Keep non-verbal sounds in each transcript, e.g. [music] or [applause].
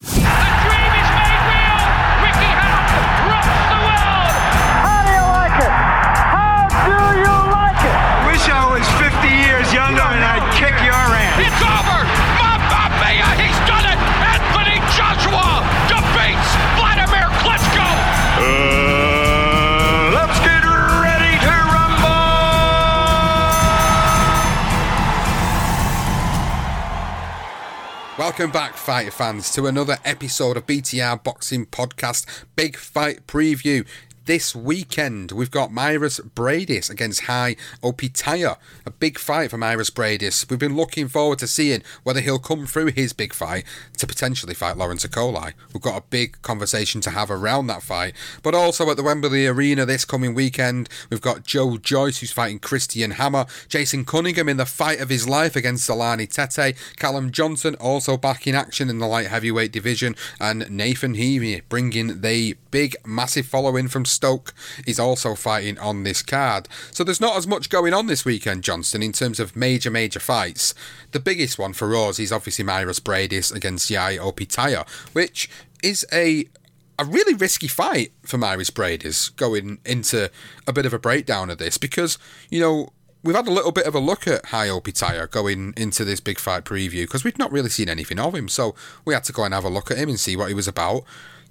The dream is made real! Ricky Hatton rocks the world! How do you like it? How do you like it? Wish I was 50 years younger and I'd kick your ass. It's over! Welcome back, fighter fans, to another episode of BTR Boxing Podcast Big Fight Preview. This weekend, we've got Mairis Briedis against Hai Opetaia. A big fight for Mairis Briedis. We've been looking forward to seeing whether he'll come through his big fight to potentially fight Lawrence Okolie. We've got a big conversation to have around that fight. But also at the Wembley Arena this coming weekend, we've got Joe Joyce who's fighting Christian Hammer, Jason Cunningham in the fight of his life against Zolani Tete, Callum Johnson also back in action in the light heavyweight division, and Nathan Heaney bringing the big, massive following from Stoke is also fighting on this card. So there's not as much going on this weekend, Johnston, in terms of major, major fights. The biggest one for us is obviously Mairis Briedis against Hai Opetaia, which is a a really risky fight for Mairis Briedis going into a bit of a breakdown of this because, you know, we've had a little bit of a look at Hai Opetaia going into this big fight preview because we've not really seen anything of him. So we had to go and have a look at him and see what he was about.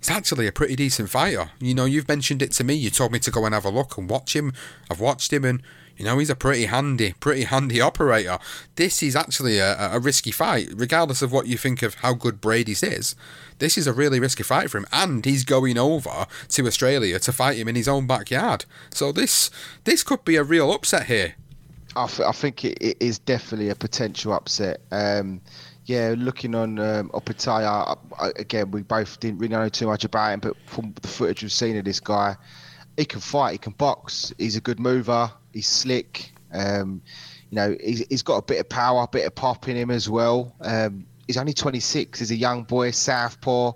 He's actually a pretty decent fighter. You know, you've mentioned it to me. You told me to go and have a look and watch him. I've watched him and, you know, he's a pretty handy, pretty handy [laughs] operator. This is actually a, a risky fight, regardless of what you think of how good Briedis is. This is a really risky fight for him, and he's going over to Australia to fight him in his own backyard. So this this could be a real upset here. I, th- I think it, it is definitely a potential upset. Um, yeah, looking on um, Opetaia, I- again, we both didn't really know too much about him, but from the footage we've seen of this guy, he can fight, he can box, he's a good mover, he's slick. Um, you know, he's, he's got a bit of power, a bit of pop in him as well. Um, he's only 26, he's a young boy, southpaw.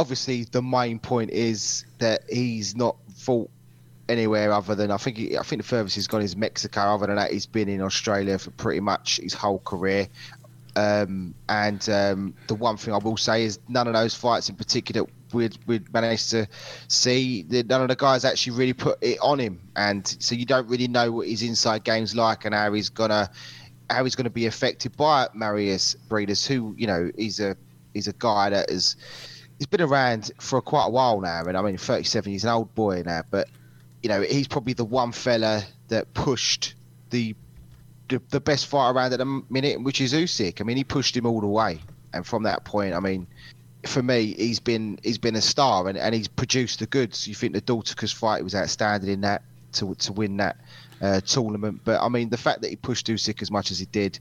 Obviously, the main point is that he's not fought anywhere other than I think he, I think the furthest he's gone is Mexico. Other than that, he's been in Australia for pretty much his whole career. Um, and um, the one thing I will say is none of those fights in particular we'd, we'd managed to see. None of the guys actually really put it on him, and so you don't really know what his inside game's like and how he's gonna how he's gonna be affected by Marius Briedis, who you know he's a he's a guy that has he's been around for quite a while now, and I mean 37, he's an old boy now, but you know he's probably the one fella that pushed the the, the best fight around at the minute, which is Usyk. I mean, he pushed him all the way, and from that point, I mean, for me, he's been he's been a star, and, and he's produced the goods. You think the Dorticos fight was outstanding in that to to win that uh, tournament, but I mean, the fact that he pushed Usyk as much as he did.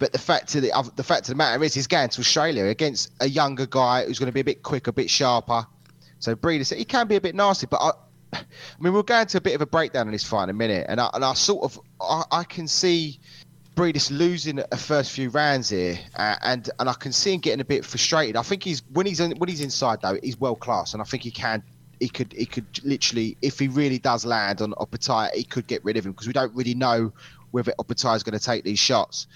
But the fact of the the fact of the matter is, he's going to Australia against a younger guy who's going to be a bit quicker, a bit sharper. So Breeder said he can be a bit nasty, but I, I mean, we'll go into a bit of a breakdown in this fight in a minute, and I, and I sort of I, I can see Briedis losing a first few rounds here, uh, and and I can see him getting a bit frustrated. I think he's when he's in, when he's inside though, he's world class, and I think he can. He could, he could literally, if he really does land on Opetaia, he could get rid of him because we don't really know whether Opetaia is going to take these shots.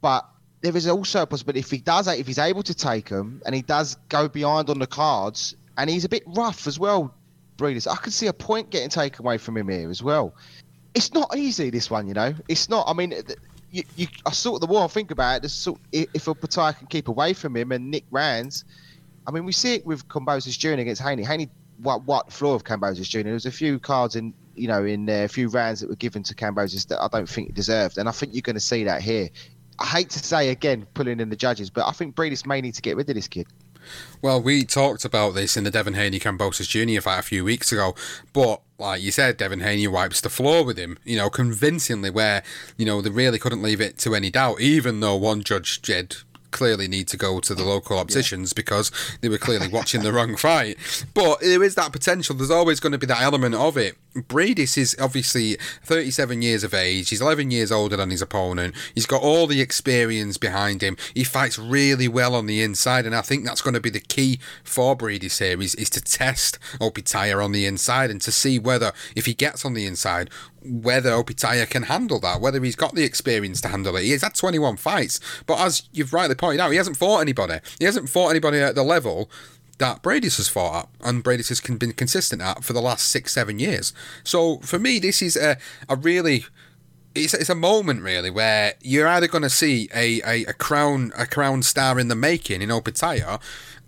But there is also a possibility if he does, if he's able to take them, and he does go behind on the cards, and he's a bit rough as well, Briedis. I could see a point getting taken away from him here as well. It's not easy, this one, you know. It's not. I mean, you, you, I sort of the more I think about it, sort, if Opetaia can keep away from him and Nick Rands, I mean, we see it with Kambosos Jr. against Haney. Haney what what floor of Kambosos Jr. There was a few cards in you know in a few rounds that were given to Kambosos that I don't think deserved, and I think you're going to see that here. I hate to say again, pulling in the judges, but I think Briedis may need to get rid of this kid. Well, we talked about this in the Devin Haney Kambosos Jr. fight a few weeks ago, but like you said, Devin Haney wipes the floor with him, you know, convincingly, where, you know, they really couldn't leave it to any doubt, even though one judge did clearly need to go to the local opticians yeah. because they were clearly watching the wrong fight. But there is that potential. There's always going to be that element of it. Briedis is obviously 37 years of age. He's 11 years older than his opponent. He's got all the experience behind him. He fights really well on the inside, and I think that's going to be the key for Briedis here is, is to test Opetaia on the inside and to see whether, if he gets on the inside, whether Opetaia can handle that, whether he's got the experience to handle it. He's had 21 fights, but as you've rightly pointed out, he hasn't fought anybody. He hasn't fought anybody at the level that Briedis has fought at and Briedis has been consistent at for the last six, seven years. So for me, this is a, a really it's, it's a moment really where you're either going to see a, a, a crown a crown star in the making in Opetaia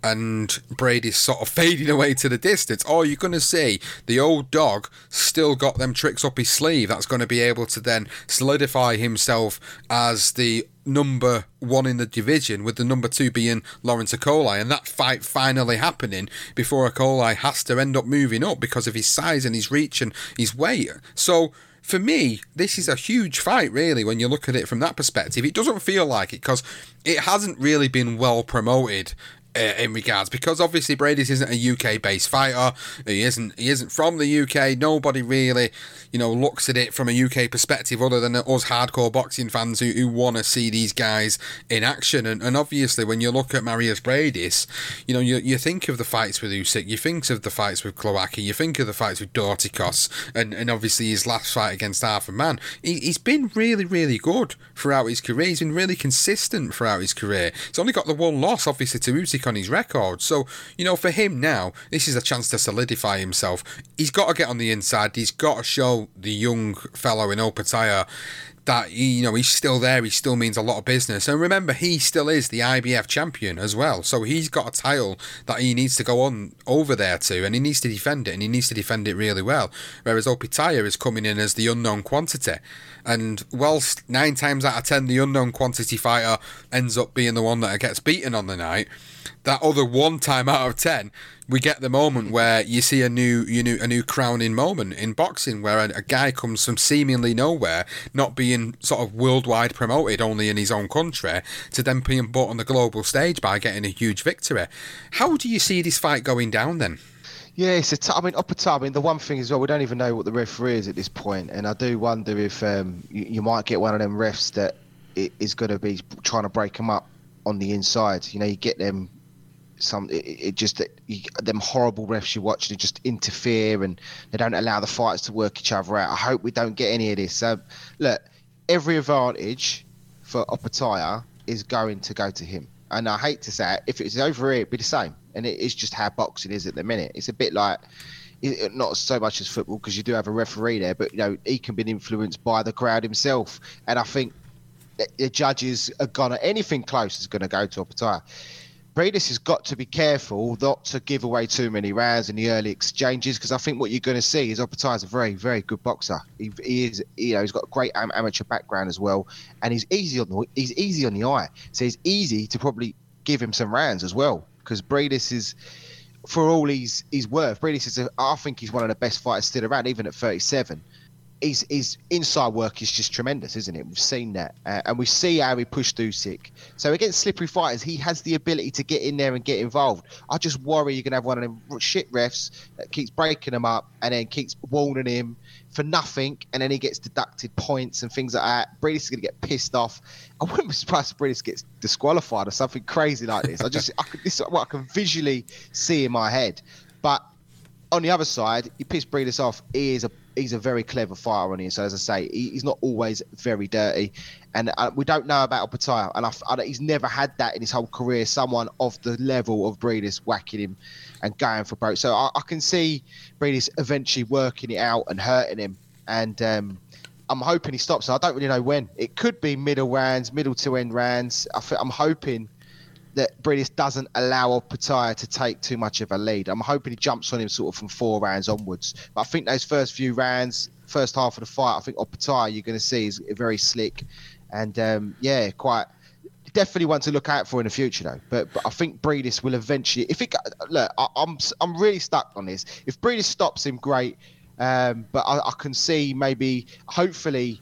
and Briedis sort of [laughs] fading away to the distance, or you're going to see the old dog still got them tricks up his sleeve that's going to be able to then solidify himself as the number one in the division, with the number two being Lawrence Okolie, and that fight finally happening before Okolie has to end up moving up because of his size and his reach and his weight. So for me, this is a huge fight, really, when you look at it from that perspective. It doesn't feel like it because it hasn't really been well promoted Uh, in regards because obviously Briedis isn't a UK based fighter. He isn't he isn't from the UK. Nobody really, you know, looks at it from a UK perspective other than us hardcore boxing fans who, who want to see these guys in action. And, and obviously when you look at Marius Briedis, you know, you, you think of the fights with Usyk, you think of the fights with Glowacki, you think of the fights with Dorticos, and, and obviously his last fight against Artur Mann. He, he's been really, really good throughout his career. He's been really consistent throughout his career. He's only got the one loss, obviously, to Usyk on his record. So, you know, for him now, this is a chance to solidify himself. He's got to get on the inside. He's got to show the young fellow in Opetaia that he, you know he's still there. He still means a lot of business. And remember, he still is the IBF champion as well. So he's got a title that he needs to go on over there to, and he needs to defend it, and he needs to defend it really well. Whereas Opetaia is coming in as the unknown quantity. And whilst nine times out of ten the unknown quantity fighter ends up being the one that gets beaten on the night, that other one time out of ten, we get the moment where you see a new, you know, a new crowning moment in boxing, where a, a, guy comes from seemingly nowhere, not being sort of worldwide promoted, only in his own country, to then being put on the global stage by getting a huge victory. How do you see this fight going down then? Yeah, it's a t- I mean, up top. I mean, the one thing as well, we don't even know what the referee is at this point, and I do wonder if um, you, you, might get one of them refs that is going to be trying to break them up on the inside. You know, you get them some it, it just you, them horrible refs you watch they just interfere and they don't allow the fighters to work each other out. I hope we don't get any of this. So look, every advantage for Opetaia is going to go to him. And I hate to say it, if it's over here, it'd be the same. And it is just how boxing is at the minute. It's a bit like not so much as football because you do have a referee there, but you know he can be influenced by the crowd himself. And I think the judges are gonna anything close is gonna go to Opetaia. Briedis has got to be careful not to give away too many rounds in the early exchanges because I think what you're going to see is Opetaia is a very, very good boxer. He, he, is, you know, he's got a great amateur background as well, and he's easy on the he's easy on the eye. So it's easy to probably give him some rounds as well because Briedis is, for all he's he's worth, Briedis is a, I think he's one of the best fighters still around, even at 37. His, his inside work is just tremendous, isn't it? We've seen that, uh, and we see how he pushed Usyk. So against slippery fighters, he has the ability to get in there and get involved. I just worry you're gonna have one of them shit refs that keeps breaking him up and then keeps warning him for nothing, and then he gets deducted points and things like that. Briedis is gonna get pissed off. I wouldn't be surprised if Briedis gets disqualified or something crazy like this. I just, I could, this is what I can visually see in my head, but on the other side, you piss Briedis off. He is a he's a very clever fighter on here. So as I say, he, he's not always very dirty, and uh, we don't know about Opetaia, and I, I, he's never had that in his whole career. Someone of the level of Briedis whacking him and going for broke. So I, I can see Briedis eventually working it out and hurting him, and um, I'm hoping he stops. I don't really know when. It could be middle rounds, middle to end rounds. I am hoping that Briedis doesn't allow Opetaia to take too much of a lead. I'm hoping he jumps on him sort of from four rounds onwards. But I think those first few rounds, first half of the fight, I think Opetaia you're going to see is very slick, and um, yeah, quite definitely one to look out for in the future though. But, but I think Briedis will eventually. If it look, I, am I'm, I'm really stuck on this. If Briedis stops him, great. Um, but I, I can see maybe, hopefully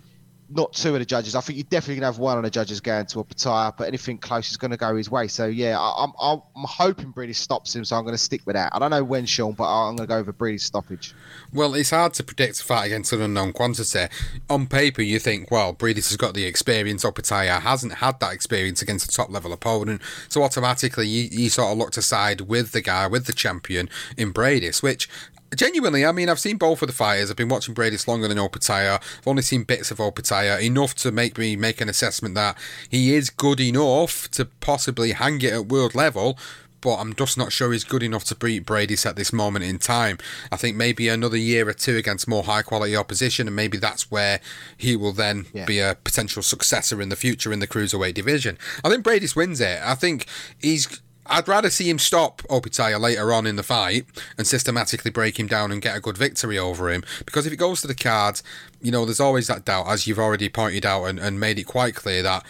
not two of the judges. I think you're definitely going to have one of the judges going to Opetaia, but anything close is going to go his way. So, yeah, I, am I'm, I'm hoping Briedis stops him, so I'm going to stick with that. I don't know when, Sean, but I'm going to go over Briedis' stoppage. Well, it's hard to predict a fight against an unknown quantity. On paper, you think, well, Briedis has got the experience. Opetaia hasn't had that experience against a top level opponent. So, automatically, you, you sort of look to side with the guy, with the champion in Briedis, which Genuinely, I mean, I've seen both of the fighters. I've been watching Briedis longer than Opetaia. I've only seen bits of Opetaia, enough to make me make an assessment that he is good enough to possibly hang it at world level, but I'm just not sure he's good enough to beat Briedis at this moment in time. I think maybe another year or two against more high quality opposition, and maybe that's where he will then yeah. be a potential successor in the future in the cruiserweight division. I think Briedis wins it. I think he's I'd rather see him stop Opetaia later on in the fight and systematically break him down and get a good victory over him. Because if it goes to the cards, you know, there's always that doubt, as you've already pointed out and, and made it quite clear that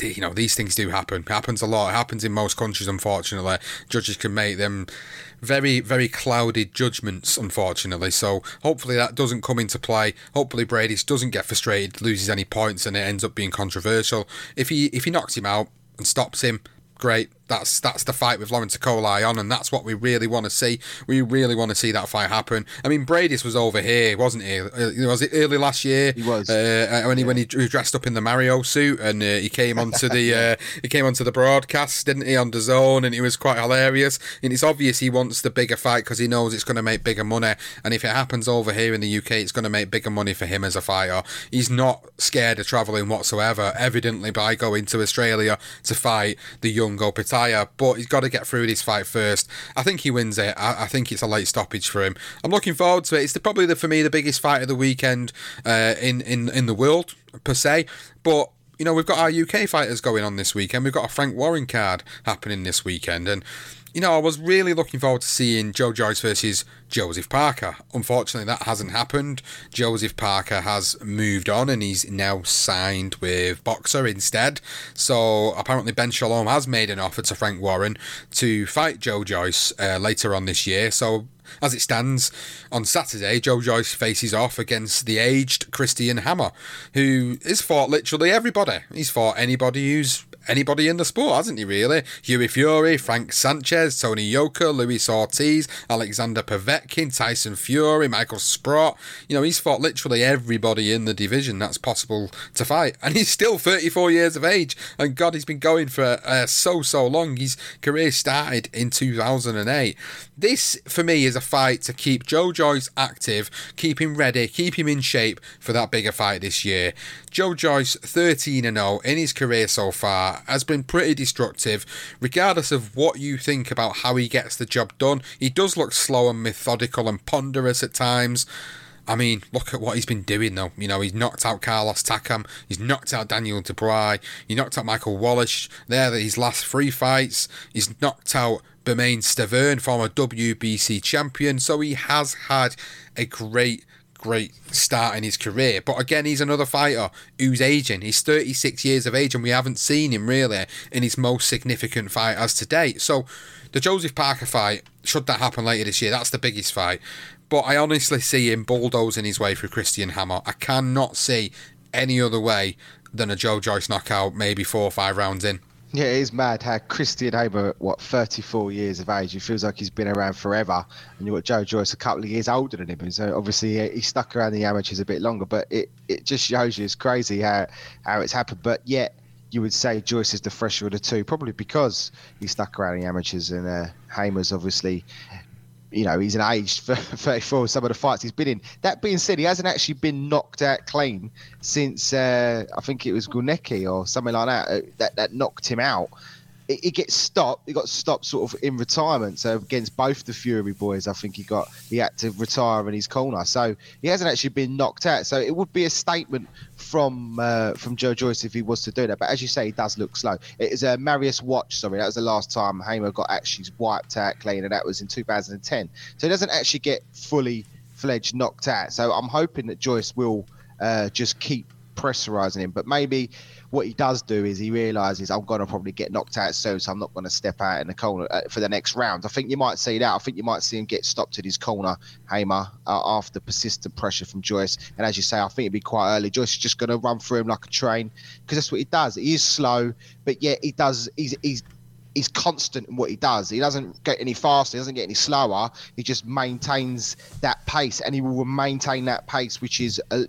you know these things do happen. It happens a lot. It happens in most countries. Unfortunately, judges can make them very very clouded judgments. Unfortunately, so hopefully that doesn't come into play. Hopefully Brady doesn't get frustrated, loses any points, and it ends up being controversial. If he if he knocks him out and stops him, great that's that's the fight with Lawrence Okolie on, and that's what we really want to see. We really want to see that fight happen. I mean, Briedis was over here, wasn't he? Uh, was it early last year? He was. Uh, when he yeah. when he dressed up in the Mario suit and uh, he came onto the [laughs] uh, he came onto the broadcast, didn't he, on the zone, and it was quite hilarious. And it's obvious he wants the bigger fight because he knows it's going to make bigger money. And if it happens over here in the UK, it's going to make bigger money for him as a fighter. He's not scared of travelling whatsoever. Evidently, by going to Australia to fight the young But he's got to get through this fight first. I think he wins it. I, I, think it's a late stoppage for him. I'm looking forward to it. It's the, probably the, for me the biggest fight of the weekend uh, in in in the world per se. But you know we've got our UK fighters going on this weekend. We've got a Frank Warren card happening this weekend, and you know, I was really looking forward to seeing Joe Joyce versus Joseph Parker. Unfortunately, that hasn't happened. Joseph Parker has moved on and he's now signed with Boxxer instead. So apparently, Ben Shalom has made an offer to Frank Warren to fight Joe Joyce uh, later on this year. So as it stands, on Saturday, Joe Joyce faces off against the aged Christian Hammer, who has fought literally everybody. He's fought anybody who's anybody in the sport, hasn't he, really? Hughie Fury, Frank Sanchez, Tony Yoka, Luis Ortiz, Alexander Povetkin, Tyson Fury, Michael Sprott. You know, he's fought literally everybody in the division that's possible to fight. And he's still 34 years of age. And God, he's been going for uh, so, so long. His career started in 2008. This, for me, is a fight to keep Joe Joyce active, keep him ready, keep him in shape for that bigger fight this year. Joe Joyce, 13 0 in his career so far, has been pretty destructive. Regardless of what you think about how he gets the job done, he does look slow and methodical and ponderous at times. I mean, look at what he's been doing though. You know, he's knocked out Carlos Takam, he's knocked out Daniel Dubois, he knocked out Michael Wallace there his last three fights, he's knocked out Bermane Stiverne, former WBC champion. So he has had a great great start in his career. But again, he's another fighter who's aging. He's 36 years of age, and we haven't seen him really in his most significant fight as to date. So, the Joseph Parker fight, should that happen later this year, that's the biggest fight. But I honestly see him bulldozing his way through Christian Hammer. I cannot see any other way than a Joe Joyce knockout, maybe four or five rounds in. Yeah, it is mad how Christian Hammer, what, 34 years of age, he feels like he's been around forever. And you've got Joe Joyce a couple of years older than him. And so obviously he stuck around the amateurs a bit longer, but it, it just shows you it's crazy how, how it's happened. But yet, you would say Joyce is the fresher of the two, probably because he stuck around the amateurs and uh, Hammer's obviously you know, he's an aged [laughs] 34 some of the fights he's been in. That being said, he hasn't actually been knocked out clean since uh, I think it was Gunecki or something like that, uh, that that knocked him out he gets stopped. He got stopped sort of in retirement. So against both the Fury boys, I think he got he had to retire in his corner. So he hasn't actually been knocked out. So it would be a statement from uh, from Joe Joyce if he was to do that. But as you say, he does look slow. It is a Mariusz Wach. Sorry, that was the last time Hammer got actually wiped out clean, and that was in 2010. So he doesn't actually get fully fledged knocked out. So I'm hoping that Joyce will uh, just keep pressurizing him. But maybe what he does do is he realizes I'm going to probably get knocked out soon, so I'm not going to step out in the corner uh, for the next round. I think you might see that. I think you might see him get stopped at his corner, Hammer, uh, after persistent pressure from Joyce. And as you say, I think it'd be quite early. Joyce is just going to run through him like a train because that's what he does. He is slow, but yet he does. He's he's he's constant in what he does. He doesn't get any faster. He doesn't get any slower. He just maintains that pace, and he will maintain that pace, which is a,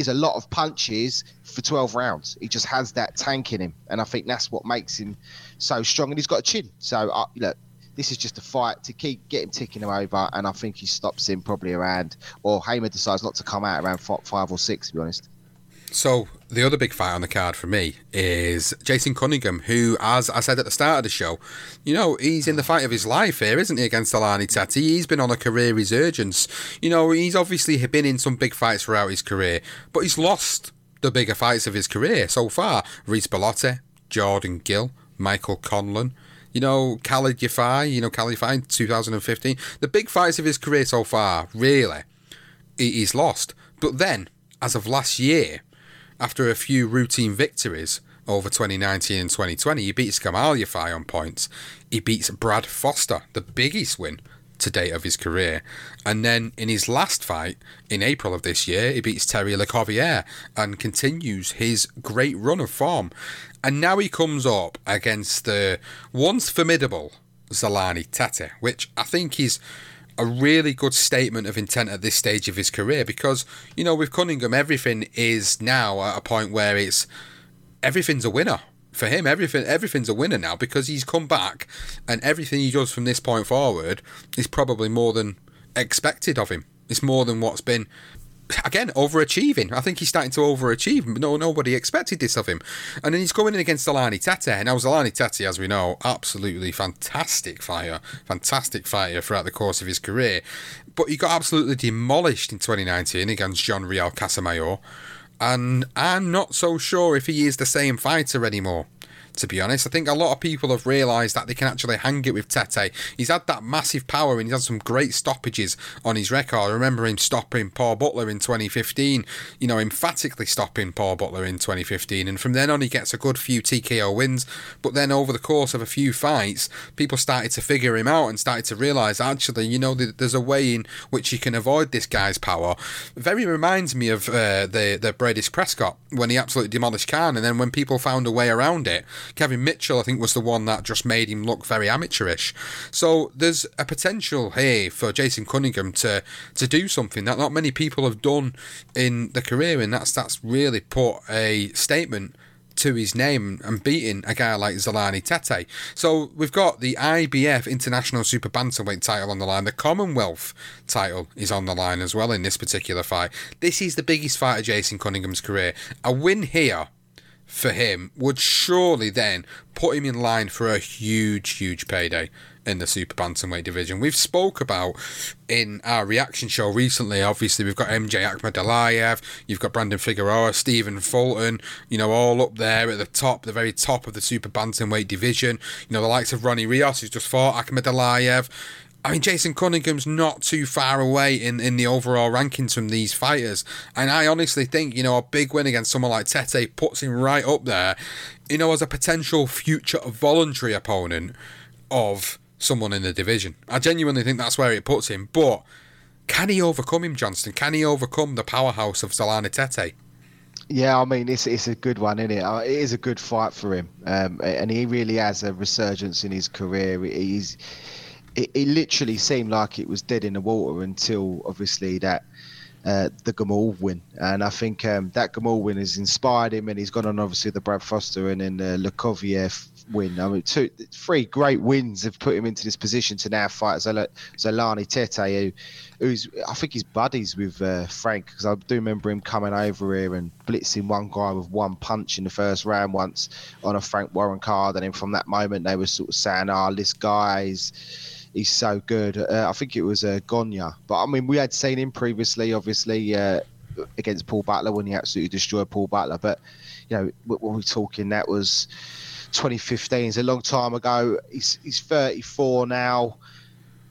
is a lot of punches for 12 rounds. He just has that tank in him, and I think that's what makes him so strong. And he's got a chin. So uh, look, this is just a fight to keep get him ticking him over, and I think he stops him probably around, or Hammer decides not to come out around five or six, to be honest. So the other big fight on the card for me is Jason Cunningham, who, as I said at the start of the show, you know, he's in the fight of his life here, isn't he, against Zolani Tete? He's been on a career resurgence. You know, he's obviously been in some big fights throughout his career, but he's lost the bigger fights of his career so far. Reece Bellotti, Jordan Gill, Michael Conlan. You know, Khalid Yafai, you know, Khalid Yafai 2015. The big fights of his career so far, really, he's lost. But then, as of last year, after a few routine victories over 2019 and 2020, he beats Gamal Yafai on points. He beats Brad Foster, the biggest win to date of his career. And then in his last fight in April of this year, he beats Terry Le Couviour and continues his great run of form. And now he comes up against the once formidable Zolani Tete, which I think is a really good statement of intent at this stage of his career because, you know, with Cunningham, everything is now at a point where it's everything's a winner. For him, everything everything's a winner now because he's come back and everything he does from this point forward is probably more than expected of him. It's more than what's been again overachieving. I think he's starting to overachieve. No, nobody expected this of him, and then he's going in against Zolani Tete. Now Zolani Tete, as we know, absolutely fantastic fighter, fantastic fighter throughout the course of his career, but he got absolutely demolished in 2019 against John Riel Casimero, and I'm not so sure if he is the same fighter anymore to be honest. I think a lot of people have realised that they can actually hang it with Tete. He's had that massive power and he's had some great stoppages on his record. I remember him stopping Paul Butler in 2015, you know, emphatically stopping Paul Butler in 2015. And from then on, he gets a good few TKO wins. But then over the course of a few fights, people started to figure him out and started to realise actually, you know, there's a way in which you can avoid this guy's power. Very reminds me of uh, the, the Breidis Prescott when he absolutely demolished Khan. And then when people found a way around it, Kevin Mitchell, I think, was the one that just made him look very amateurish. So there's a potential here for Jason Cunningham to to do something that not many people have done in the career, and that's that's really put a statement to his name and beating a guy like Zolani Tete. So we've got the IBF International Super Bantamweight title on the line. The Commonwealth title is on the line as well in this particular fight. This is the biggest fight of Jason Cunningham's career. A win here for him would surely then put him in line for a huge, huge payday in the super bantamweight division. We've spoke about in our reaction show recently. Obviously, we've got MJ Akhmadaliev, you've got Brandon Figueroa, Stephen Fulton, you know, all up there at the top, the very top of the super bantamweight division. You know, the likes of Ronnie Rios, who's just fought Akhmadaliev. I mean, Jason Cunningham's not too far away in, in the overall rankings from these fighters. And I honestly think, you know, a big win against someone like Tete puts him right up there, you know, as a potential future voluntary opponent of someone in the division. I genuinely think that's where it puts him. But can he overcome him, Johnston? Can he overcome the powerhouse of Zolani Tete? Yeah, I mean it's it's a good one, isn't it? Uh, it is a good fight for him, um, and he really has a resurgence in his career. He's it, it literally seemed like it was dead in the water until obviously that uh, the Gamal win, and I think um, that Gamal win has inspired him, and he's gone on obviously the Brad Foster and then the Le Couviour win. I mean, two, three great wins have put him into this position to now fight Zol- Zolani Tete, who, who's I think he's buddies with uh, Frank because I do remember him coming over here and blitzing one guy with one punch in the first round once on a Frank Warren card, and then from that moment they were sort of saying, "Ah, oh, this guy's." He's so good. Uh, I think it was uh, Gonya, but I mean, we had seen him previously, obviously uh, against Paul Butler when he absolutely destroyed Paul Butler. But you know, when we're talking, that was 2015. It's a long time ago. He's he's 34 now.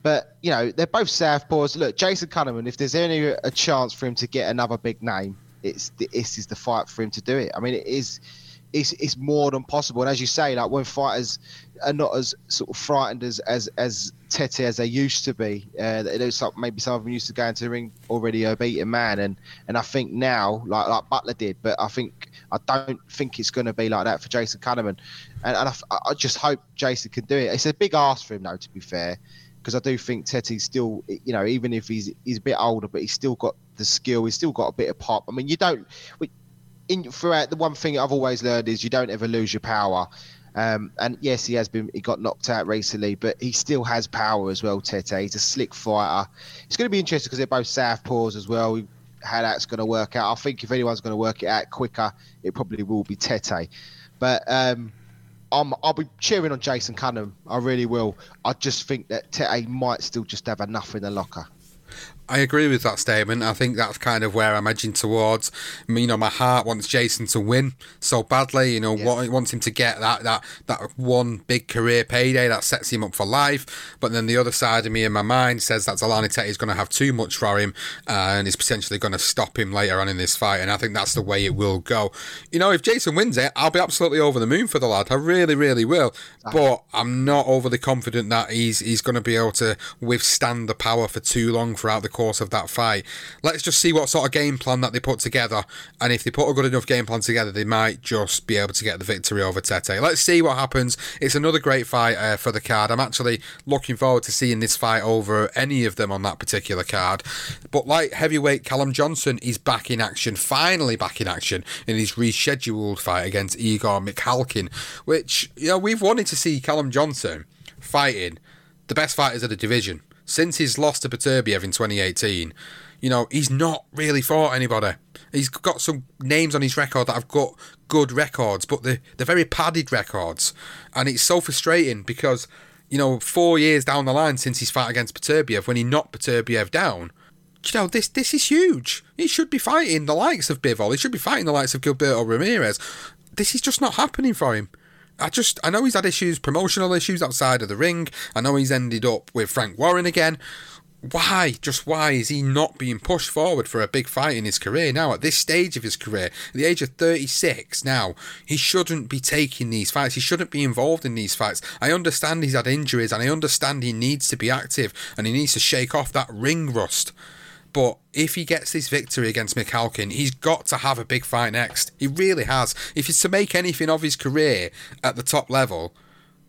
But you know, they're both southpaws. Look, Jason Cunningham. If there's any a chance for him to get another big name, it's this is the fight for him to do it. I mean, it is it's, it's more than possible. And as you say, like when fighters are not as sort of frightened as as, as Tete as they used to be, uh, it's like maybe some of them used to go into the ring already a beaten man, and and I think now like like Butler did, but I think I don't think it's going to be like that for Jason Cunningham, and, and I, I just hope Jason can do it. It's a big ask for him though, to be fair because I do think Tete's still, you know, even if he's he's a bit older, but he's still got the skill. He's still got a bit of pop. I mean, you don't in throughout the one thing I've always learned is you don't ever lose your power. Um, and yes, he has been he got knocked out recently, but he still has power as well. Tete, he's a slick fighter. It's going to be interesting because they're both southpaws as well. How that's going to work out. I think if anyone's going to work it out quicker, it probably will be Tete. But um, I'm, I'll be cheering on Jason Cunningham. I really will. I just think that Tete might still just have enough in the locker. I agree with that statement. I think that's kind of where I'm edging towards. You know, my heart wants Jason to win so badly. You know, yeah. what wants him to get that that that one big career payday that sets him up for life. But then the other side of me in my mind says that Zolani Tete is going to have too much for him uh, and is potentially going to stop him later on in this fight. And I think that's the way it will go. You know, if Jason wins it, I'll be absolutely over the moon for the lad. I really, really will. But I'm not overly confident that he's he's going to be able to withstand the power for too long throughout the course of that fight. Let's just see what sort of game plan that they put together, and if they put a good enough game plan together, they might just be able to get the victory over Tete. Let's see what happens. It's another great fight uh, for the card. I'm actually looking forward to seeing this fight over any of them on that particular card. But like heavyweight Callum Johnson is back in action, finally back in action in his rescheduled fight against Igor Mikhalkin, which you know we've wanted to see Callum Johnson fighting the best fighters of the division since his loss to Beterbiev in 2018, you know, he's not really fought anybody. He's got some names on his record that have got good records, but they're, they're very padded records. And it's so frustrating because, you know, four years down the line since his fight against Beterbiev, when he knocked Beterbiev down, you know, this this is huge. He should be fighting the likes of Bivol. He should be fighting the likes of Gilberto Ramirez. This is just not happening for him. I just I know he's had issues, promotional issues outside of the ring. I know he's ended up with Frank Warren again. Why, just why is he not being pushed forward for a big fight in his career now? At this stage of his career, at the age of 36 now, he shouldn't be taking these fights. He shouldn't be involved in these fights. I understand he's had injuries and I understand he needs to be active and he needs to shake off that ring rust. But if he gets this victory against Mikhalkin, he's got to have a big fight next. He really has. If he's to make anything of his career at the top level,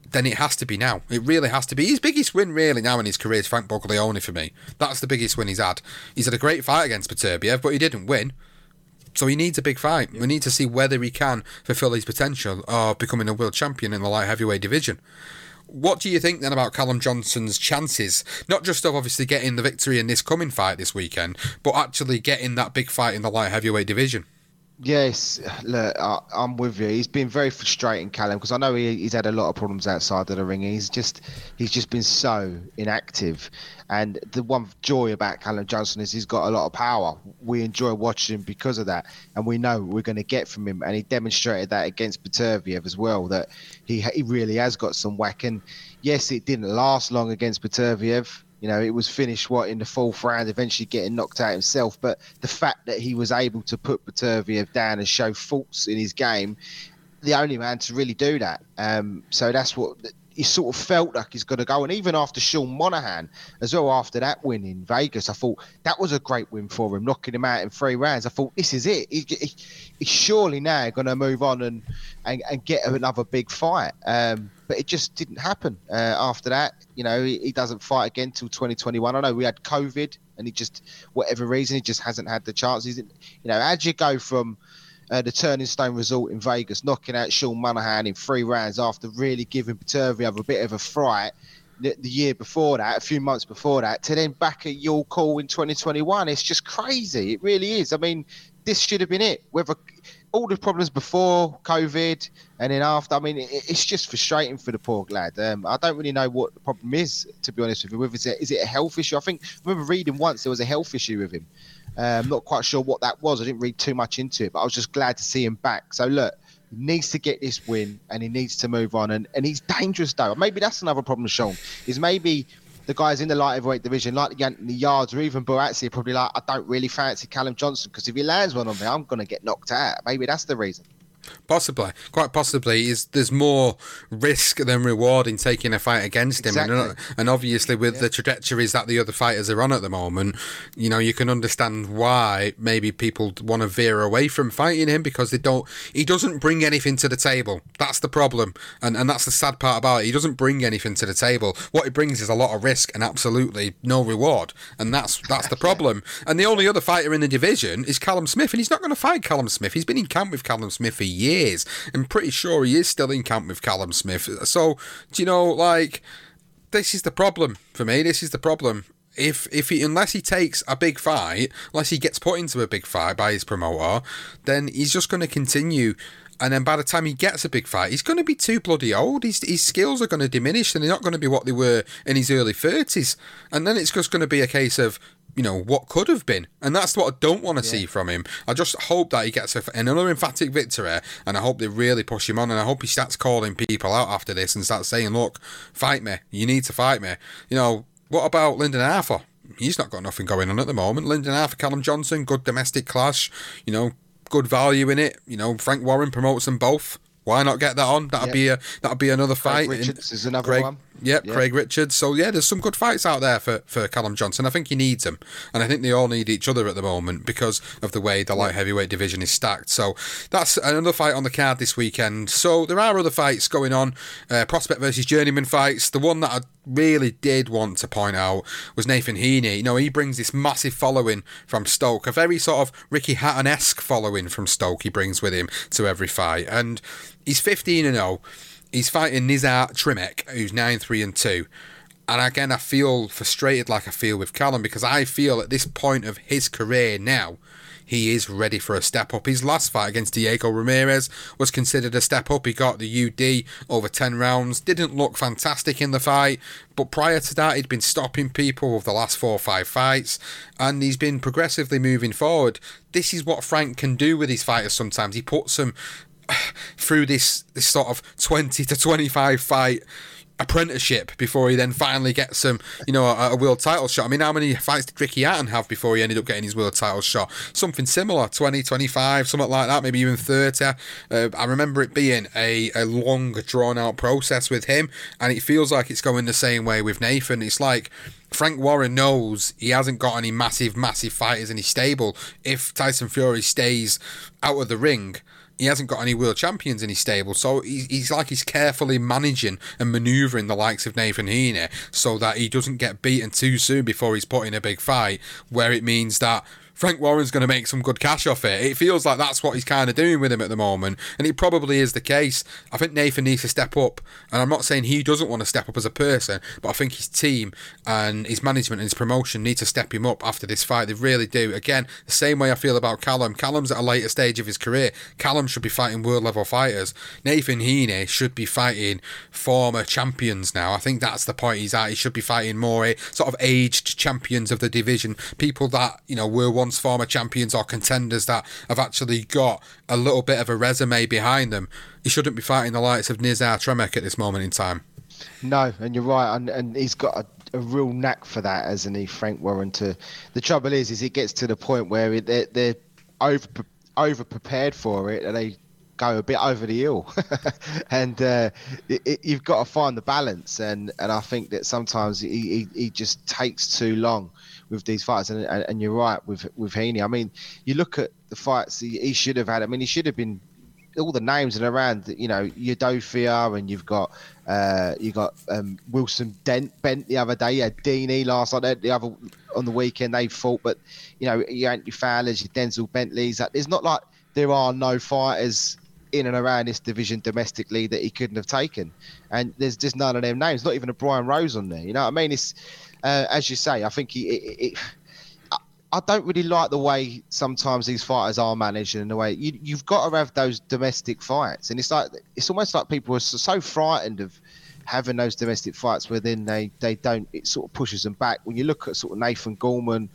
then it has to be now. It really has to be. His biggest win, really, now in his career is Frank Buglioni for me. That's the biggest win he's had. He's had a great fight against Beterbiev, but he didn't win. So he needs a big fight. We need to see whether he can fulfill his potential of becoming a world champion in the light heavyweight division. What do you think then about Callum Johnson's chances? Not just of obviously getting the victory in this coming fight this weekend, but actually getting that big fight in the light heavyweight division. Yes, look, I, am with you. He's been very frustrating, Callum, because I know he, he's had a lot of problems outside of the ring. He's just he's just been so inactive. And the one joy about Callum Johnson is he's got a lot of power. We enjoy watching him because of that, and we know we're going to get from him. And he demonstrated that against Beterbiev as well. That he he really has got some whack. And yes, it didn't last long against Beterbiev You know, it was finished what in the fourth round, eventually getting knocked out himself. But the fact that he was able to put Beterbiev down and show faults in his game, the only man to really do that. Um, so that's what he sort of felt like he's going to go. And even after Sean Monaghan, as well, after that win in Vegas, I thought that was a great win for him, knocking him out in three rounds. I thought this is it. He, he, he's surely now going to move on and, and, and get another big fight. Um, but it just didn't happen uh, after that. You know, he, he doesn't fight again till 2021. I know we had COVID, and he just, whatever reason, he just hasn't had the chance. You know, how'd you go from uh, the Turning Stone resort in Vegas, knocking out Sean Monaghan in three rounds after really giving Beterbiev a bit of a fright the, the, year before that, a few months before that, to then back at York Hall in 2021. It's just crazy. It really is. I mean, this should have been it. Whether all the problems before COVID and then after, I mean, it, it's just frustrating for the poor lad. Um, I don't really know what the problem is, to be honest with you. Whether it's a, is it a health issue? I think I remember reading once there was a health issue with him. I'm um, not quite sure what that was. I didn't read too much into it, but I was just glad to see him back. So look, he needs to get this win and he needs to move on. And, and he's dangerous though. Maybe that's another problem, Sean. Is maybe the guys in the light heavyweight division, like the Anthony Yardes or even Buatsi, are probably like, I don't really fancy Callum Johnson because if he lands one on me, I'm going to get knocked out. Maybe that's the reason. Possibly, quite possibly, is there's more risk than reward in taking a fight against him, exactly. and, and, obviously with yeah. the trajectories that the other fighters are on at the moment, you know, you can understand why maybe people want to veer away from fighting him because they don't. He doesn't bring anything to the table. That's the problem, and and that's the sad part about it. He doesn't bring anything to the table. What he brings is a lot of risk and absolutely no reward, and that's that's the [laughs] problem. yeah. And the only other fighter in the division is Callum Smith, and he's not going to fight Callum Smith. He's been in camp with Callum Smith for years. I'm pretty sure he is still in camp with Callum Smith. So, do you know, like, this is the problem for me. This is the problem. If if he unless he takes a big fight, unless he gets put into a big fight by his promoter, then he's just going to continue and then by the time he gets a big fight, he's going to be too bloody old. His, his skills are going to diminish, and they're not going to be what they were in his early 30s. And then it's just going to be a case of you know what could have been, and that's what I don't want to yeah. see from him. I just hope that he gets a, another emphatic victory, and I hope they really push him on, and I hope he starts calling people out after this and starts saying, "Look, fight me. You need to fight me." You know, what about Lyndon Arthur? He's not got nothing going on at the moment. Lyndon Arthur, Callum Johnson, good domestic clash. You know, good value in it. You know, Frank Warren promotes them both. Why not get that on? That'd yep. be a that'd be another fight. Richards is another Craig, one. Yep, yep, Craig Richards. So yeah, there's some good fights out there for, for Callum Johnson. I think he needs them, and I think they all need each other at the moment because of the way the light heavyweight division is stacked. So that's another fight on the card this weekend. So there are other fights going on, uh, prospect versus journeyman fights. The one that I really did want to point out was Nathan Heaney. You know, he brings this massive following from Stoke, a very sort of Ricky Hatton esque following from Stoke. He brings with him to every fight, and he's 15 and 0 he's fighting Nizar Trimek, who's 9 3 and 2. And again, I feel frustrated like I feel with Callum because I feel at this point of his career now, he is ready for a step up. His last fight against Diego Ramirez was considered a step up. He got the UD over 10 rounds, didn't look fantastic in the fight, but prior to that, he'd been stopping people with the last four or five fights, and he's been progressively moving forward. This is what Frank can do with his fighters sometimes. He puts them [sighs] through this this sort of 20 to 25 fight apprenticeship before he then finally gets some, you know, a, a, world title shot. I mean, how many fights did Ricky Hatton have before he ended up getting his world title shot? Something similar, 20, 25, something like that, maybe even 30. Uh, I remember it being a, a long, drawn out process with him, and it feels like it's going the same way with Nathan. It's like, Frank Warren knows he hasn't got any massive, massive fighters in his stable. If Tyson Fury stays out of the ring, he hasn't got any world champions in his stable, so he's, he's like he's carefully managing and manoeuvring the likes of Nathan Heaney so that he doesn't get beaten too soon before he's put in a big fight, where it means that Frank Warren's going to make some good cash off it. It feels like that's what he's kind of doing with him at the moment, and it probably is the case. I think Nathan needs to step up, and I'm not saying he doesn't want to step up as a person, but I think his team and his management and his promotion need to step him up after this fight. They really do. Again, the same way I feel about Callum. Callum's at a later stage of his career. Callum should be fighting world level fighters. Nathan Heaney should be fighting former champions now. I think that's the point he's at. He should be fighting more eh, sort of aged champions of the division, people that you know were once former champions or contenders that have actually got a little bit of a resume behind them. He shouldn't be fighting the likes of Nizar Trimek at this moment in time. No, and you're right, and, and he's got a, a real knack for that, hasn't he, Frank Warren? To the trouble is, is it gets to the point where it, they're, they're over over prepared for it, and they go a bit over the hill, [laughs] and uh, it, it, you've got to find the balance. And, and I think that sometimes he, he, he just takes too long with these fights. And, and, and, you're right with with Heaney. I mean, you look at the fights he, he, should have had. I mean, he should have been all the names and around. You know, Udofia, and you've got uh, you got um, Wilson Dent Bent the other day. You had Deeney last night. The other on the weekend they fought, but you know, you your Fowlers, your Denzel Bentleys. There's not like there are no fighters in and around this division domestically that he couldn't have taken. And there's just none of them names, not even a Brian Rose on there. You know what I mean? It's uh, as you say. I think he. It, it, I don't really like the way sometimes these fighters are managed in the way you, you've got to have those domestic fights, and it's like it's almost like people are so frightened of having those domestic fights where then they, they don't it sort of pushes them back. When you look at sort of Nathan Gorman,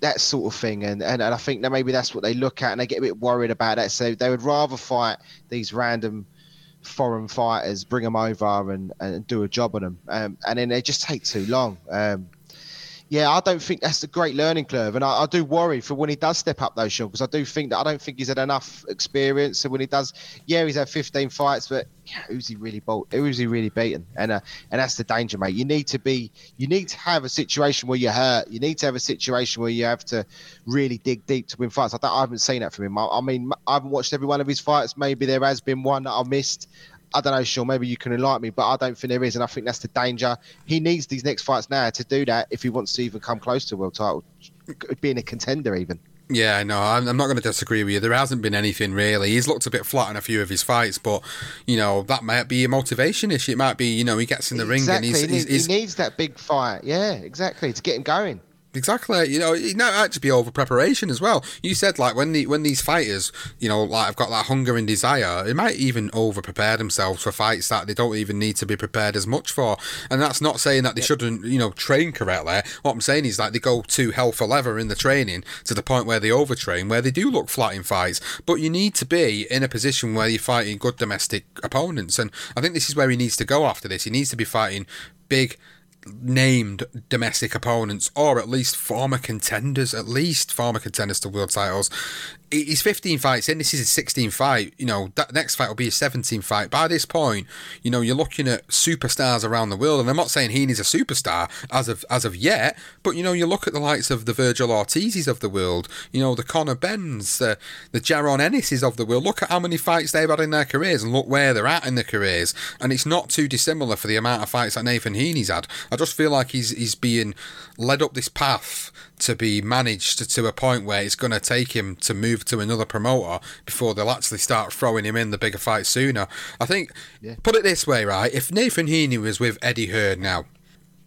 that sort of thing. And, and, and I think that maybe that's what they look at and they get a bit worried about that. So they would rather fight these random foreign fighters, bring them over and, and do a job on them. Um, and then they just take too long. Um, yeah, I don't think that's a great learning curve, and I, I do worry for when he does step up those Sean, because I do think that I don't think he's had enough experience. So when he does, yeah, he's had 15 fights, but yeah, who's he really bought? Who's he really beaten? And uh, and that's the danger, mate. You need to be, you need to have a situation where you're hurt. You need to have a situation where you have to really dig deep to win fights. I, I haven't seen that from him. I, I mean, I haven't watched every one of his fights. Maybe there has been one that I missed. I don't know, Sean. Maybe you can enlighten me, but I don't think there is, and I think that's the danger. He needs these next fights now to do that if he wants to even come close to a world title, being a contender even. Yeah, no, I'm, I'm not going to disagree with you. There hasn't been anything really. He's looked a bit flat in a few of his fights, but you know that might be a motivation issue. It might be, you know, he gets in the exactly. ring and he's, he, needs, he needs that big fight. Yeah, exactly to get him going. Exactly. You know, it might actually be over preparation as well. You said like when the when these fighters, you know, like I've got that hunger and desire, they might even over prepare themselves for fights that they don't even need to be prepared as much for. And that's not saying that they shouldn't, you know, train correctly. What I'm saying is like they go too hell for leather in the training to the point where they overtrain, where they do look flat in fights. But you need to be in a position where you're fighting good domestic opponents. And I think this is where he needs to go after this. He needs to be fighting big named domestic opponents or at least former contenders, at least former contenders to world titles he's 15 fights in. This is his 16th fight. You know, that next fight will be his 17th fight. By this point, you know, you're looking at superstars around the world. And I'm not saying Heaney's a superstar as of as of yet, but you know, you look at the likes of the Vergil Ortizes of the world, you know, the Conor Benns, uh, the Jaron Ennises of the world. Look at how many fights they've had in their careers and look where they're at in their careers. And it's not too dissimilar for the amount of fights that Nathan Heaney's had. I just feel like he's he's being led up this path to be managed to, to a point where it's going to take him to move to another promoter before they'll actually start throwing him in the bigger fight sooner. I think, yeah. put it this way, right? If Nathan Heaney was with Eddie Hearn now,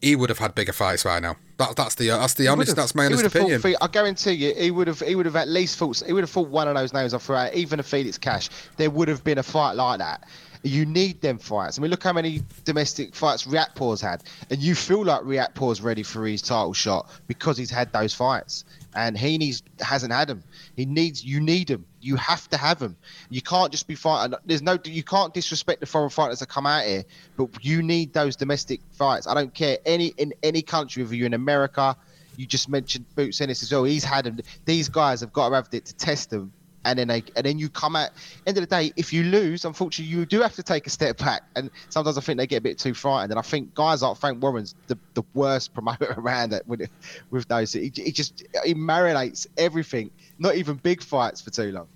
he would have had bigger fights right now. That, that's the that's the honest. That's my honest opinion. I guarantee you, he would have he would have at least fought. He would have fought one of those names off throughout, even a Felix Cash. There would have been a fight like that. You need them fights. I mean, look how many domestic fights Riakporhe's had, and you feel like Riakporhe's ready for his title shot because he's had those fights, and he hasn't had them. He needs you need them. You have to have them. You can't just be fighting. There's no you can't disrespect the foreign fighters that come out here, but you need those domestic fights. I don't care any in any country, whether you're in America. You just mentioned Boots Ennis as well. He's had them. These guys have got to have it to test them and then they and then you come at end of the day if you lose unfortunately you do have to take a step back. And sometimes i think they get a bit too frightened. And i think guys like frank warren's the, the worst promoter [laughs] around that with with those. He, he just he marinates everything not even big fights for too long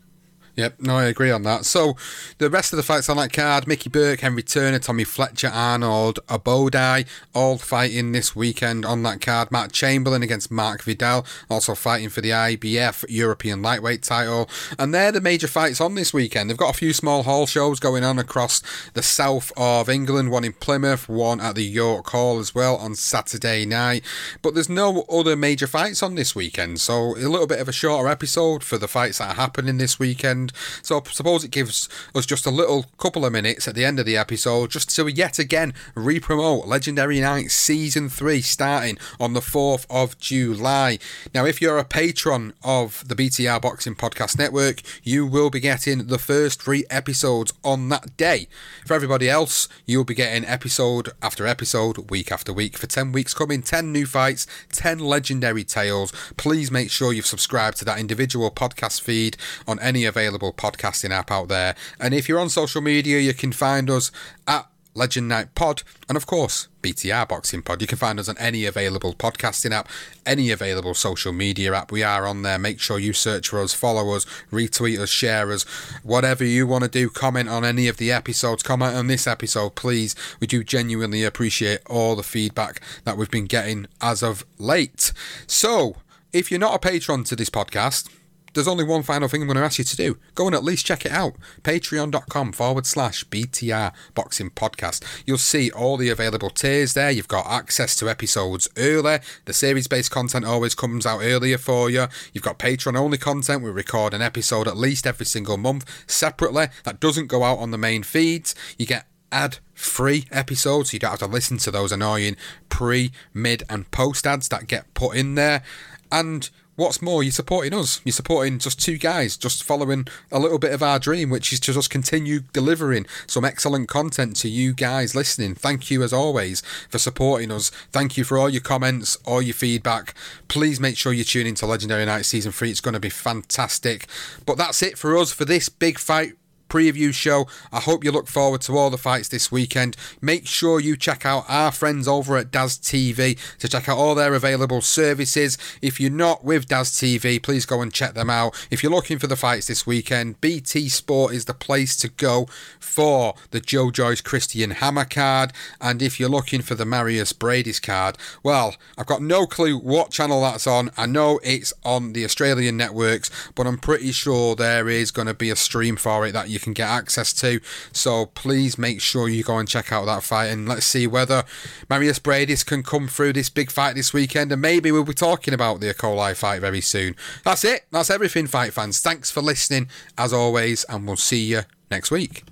Yep, no, I agree on that. So, the rest of the fights on that card Mickey Burke, Henry Turner, Tommy Fletcher, Arnold Abodai, all fighting this weekend on that card. Matt Chamberlain against Mark Vidal, also fighting for the IBF European Lightweight title. And they're the major fights on this weekend. They've got a few small hall shows going on across the south of England, one in Plymouth, one at the York Hall as well on Saturday night. But there's no other major fights on this weekend, so a little bit of a shorter episode for the fights that are happening this weekend So I suppose it gives us just a little couple of minutes at the end of the episode just to yet again re promote Legendary Night Season 3 starting on the 4th of July. Now, if you're a patron of the BTR Boxing Podcast Network, you will be getting the first three episodes on that day. For everybody else, you'll be getting episode after episode, week after week. For 10 weeks coming, 10 new fights, 10 legendary tales. Please make sure you've subscribed to that individual podcast feed on any available podcasting app out there. And if you're on social media, you can find us at Legend Night Pod, and of course, BTR Boxing Pod. You can find us on any available podcasting app, any available social media app. We are on there. Make sure you search for us, follow us, retweet us, share us, whatever you want to do. Comment on any of the episodes, comment on this episode, please. We do genuinely appreciate all the feedback that we've been getting as of late. So, if you're not a patron to this podcast, there's only one final thing I'm going to ask you to do. Go and at least check it out. Patreon.com forward slash BTR Boxing Podcast. You'll see all the available tiers there. You've got access to episodes earlier. The series based content always comes out earlier for you. You've got Patreon only content. We record an episode at least every single month separately. That doesn't go out on the main feeds. You get ad free episodes, so you don't have to listen to those annoying pre, mid, and post ads that get put in there. And What's more, you're supporting us. You're supporting just two guys, just following a little bit of our dream, which is to just continue delivering some excellent content to you guys listening. Thank you, as always, for supporting us. Thank you for all your comments, all your feedback. Please make sure you tune into Legendary Night Season 3. It's going to be fantastic. But that's it for us for this big fight preview show. I hope you look forward to all the fights this weekend. Make sure you check out our friends over at Daz TV to check out all their available services. If you're not with Daz TV, please go and check them out. If you're looking for the fights this weekend, BT Sport is the place to go for the Joe Joyce Christian Hammer card. And if you're looking for the Mairis Briedis card, well, I've got no clue what channel that's on. I know it's on the Australian networks, but I'm pretty sure there is going to be a stream for it that you can get access to. So please make sure you go and check out that fight and let's see whether Mairis Briedis can come through this big fight this weekend. And maybe we'll be talking about the Okolie fight very soon. That's it. That's everything, fight fans. Thanks for listening, as always, and we'll see you next week.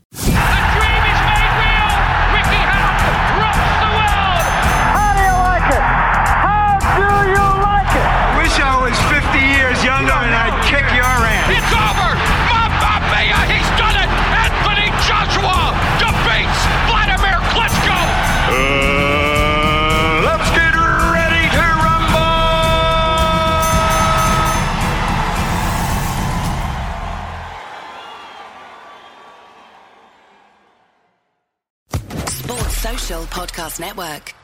Podcast Network.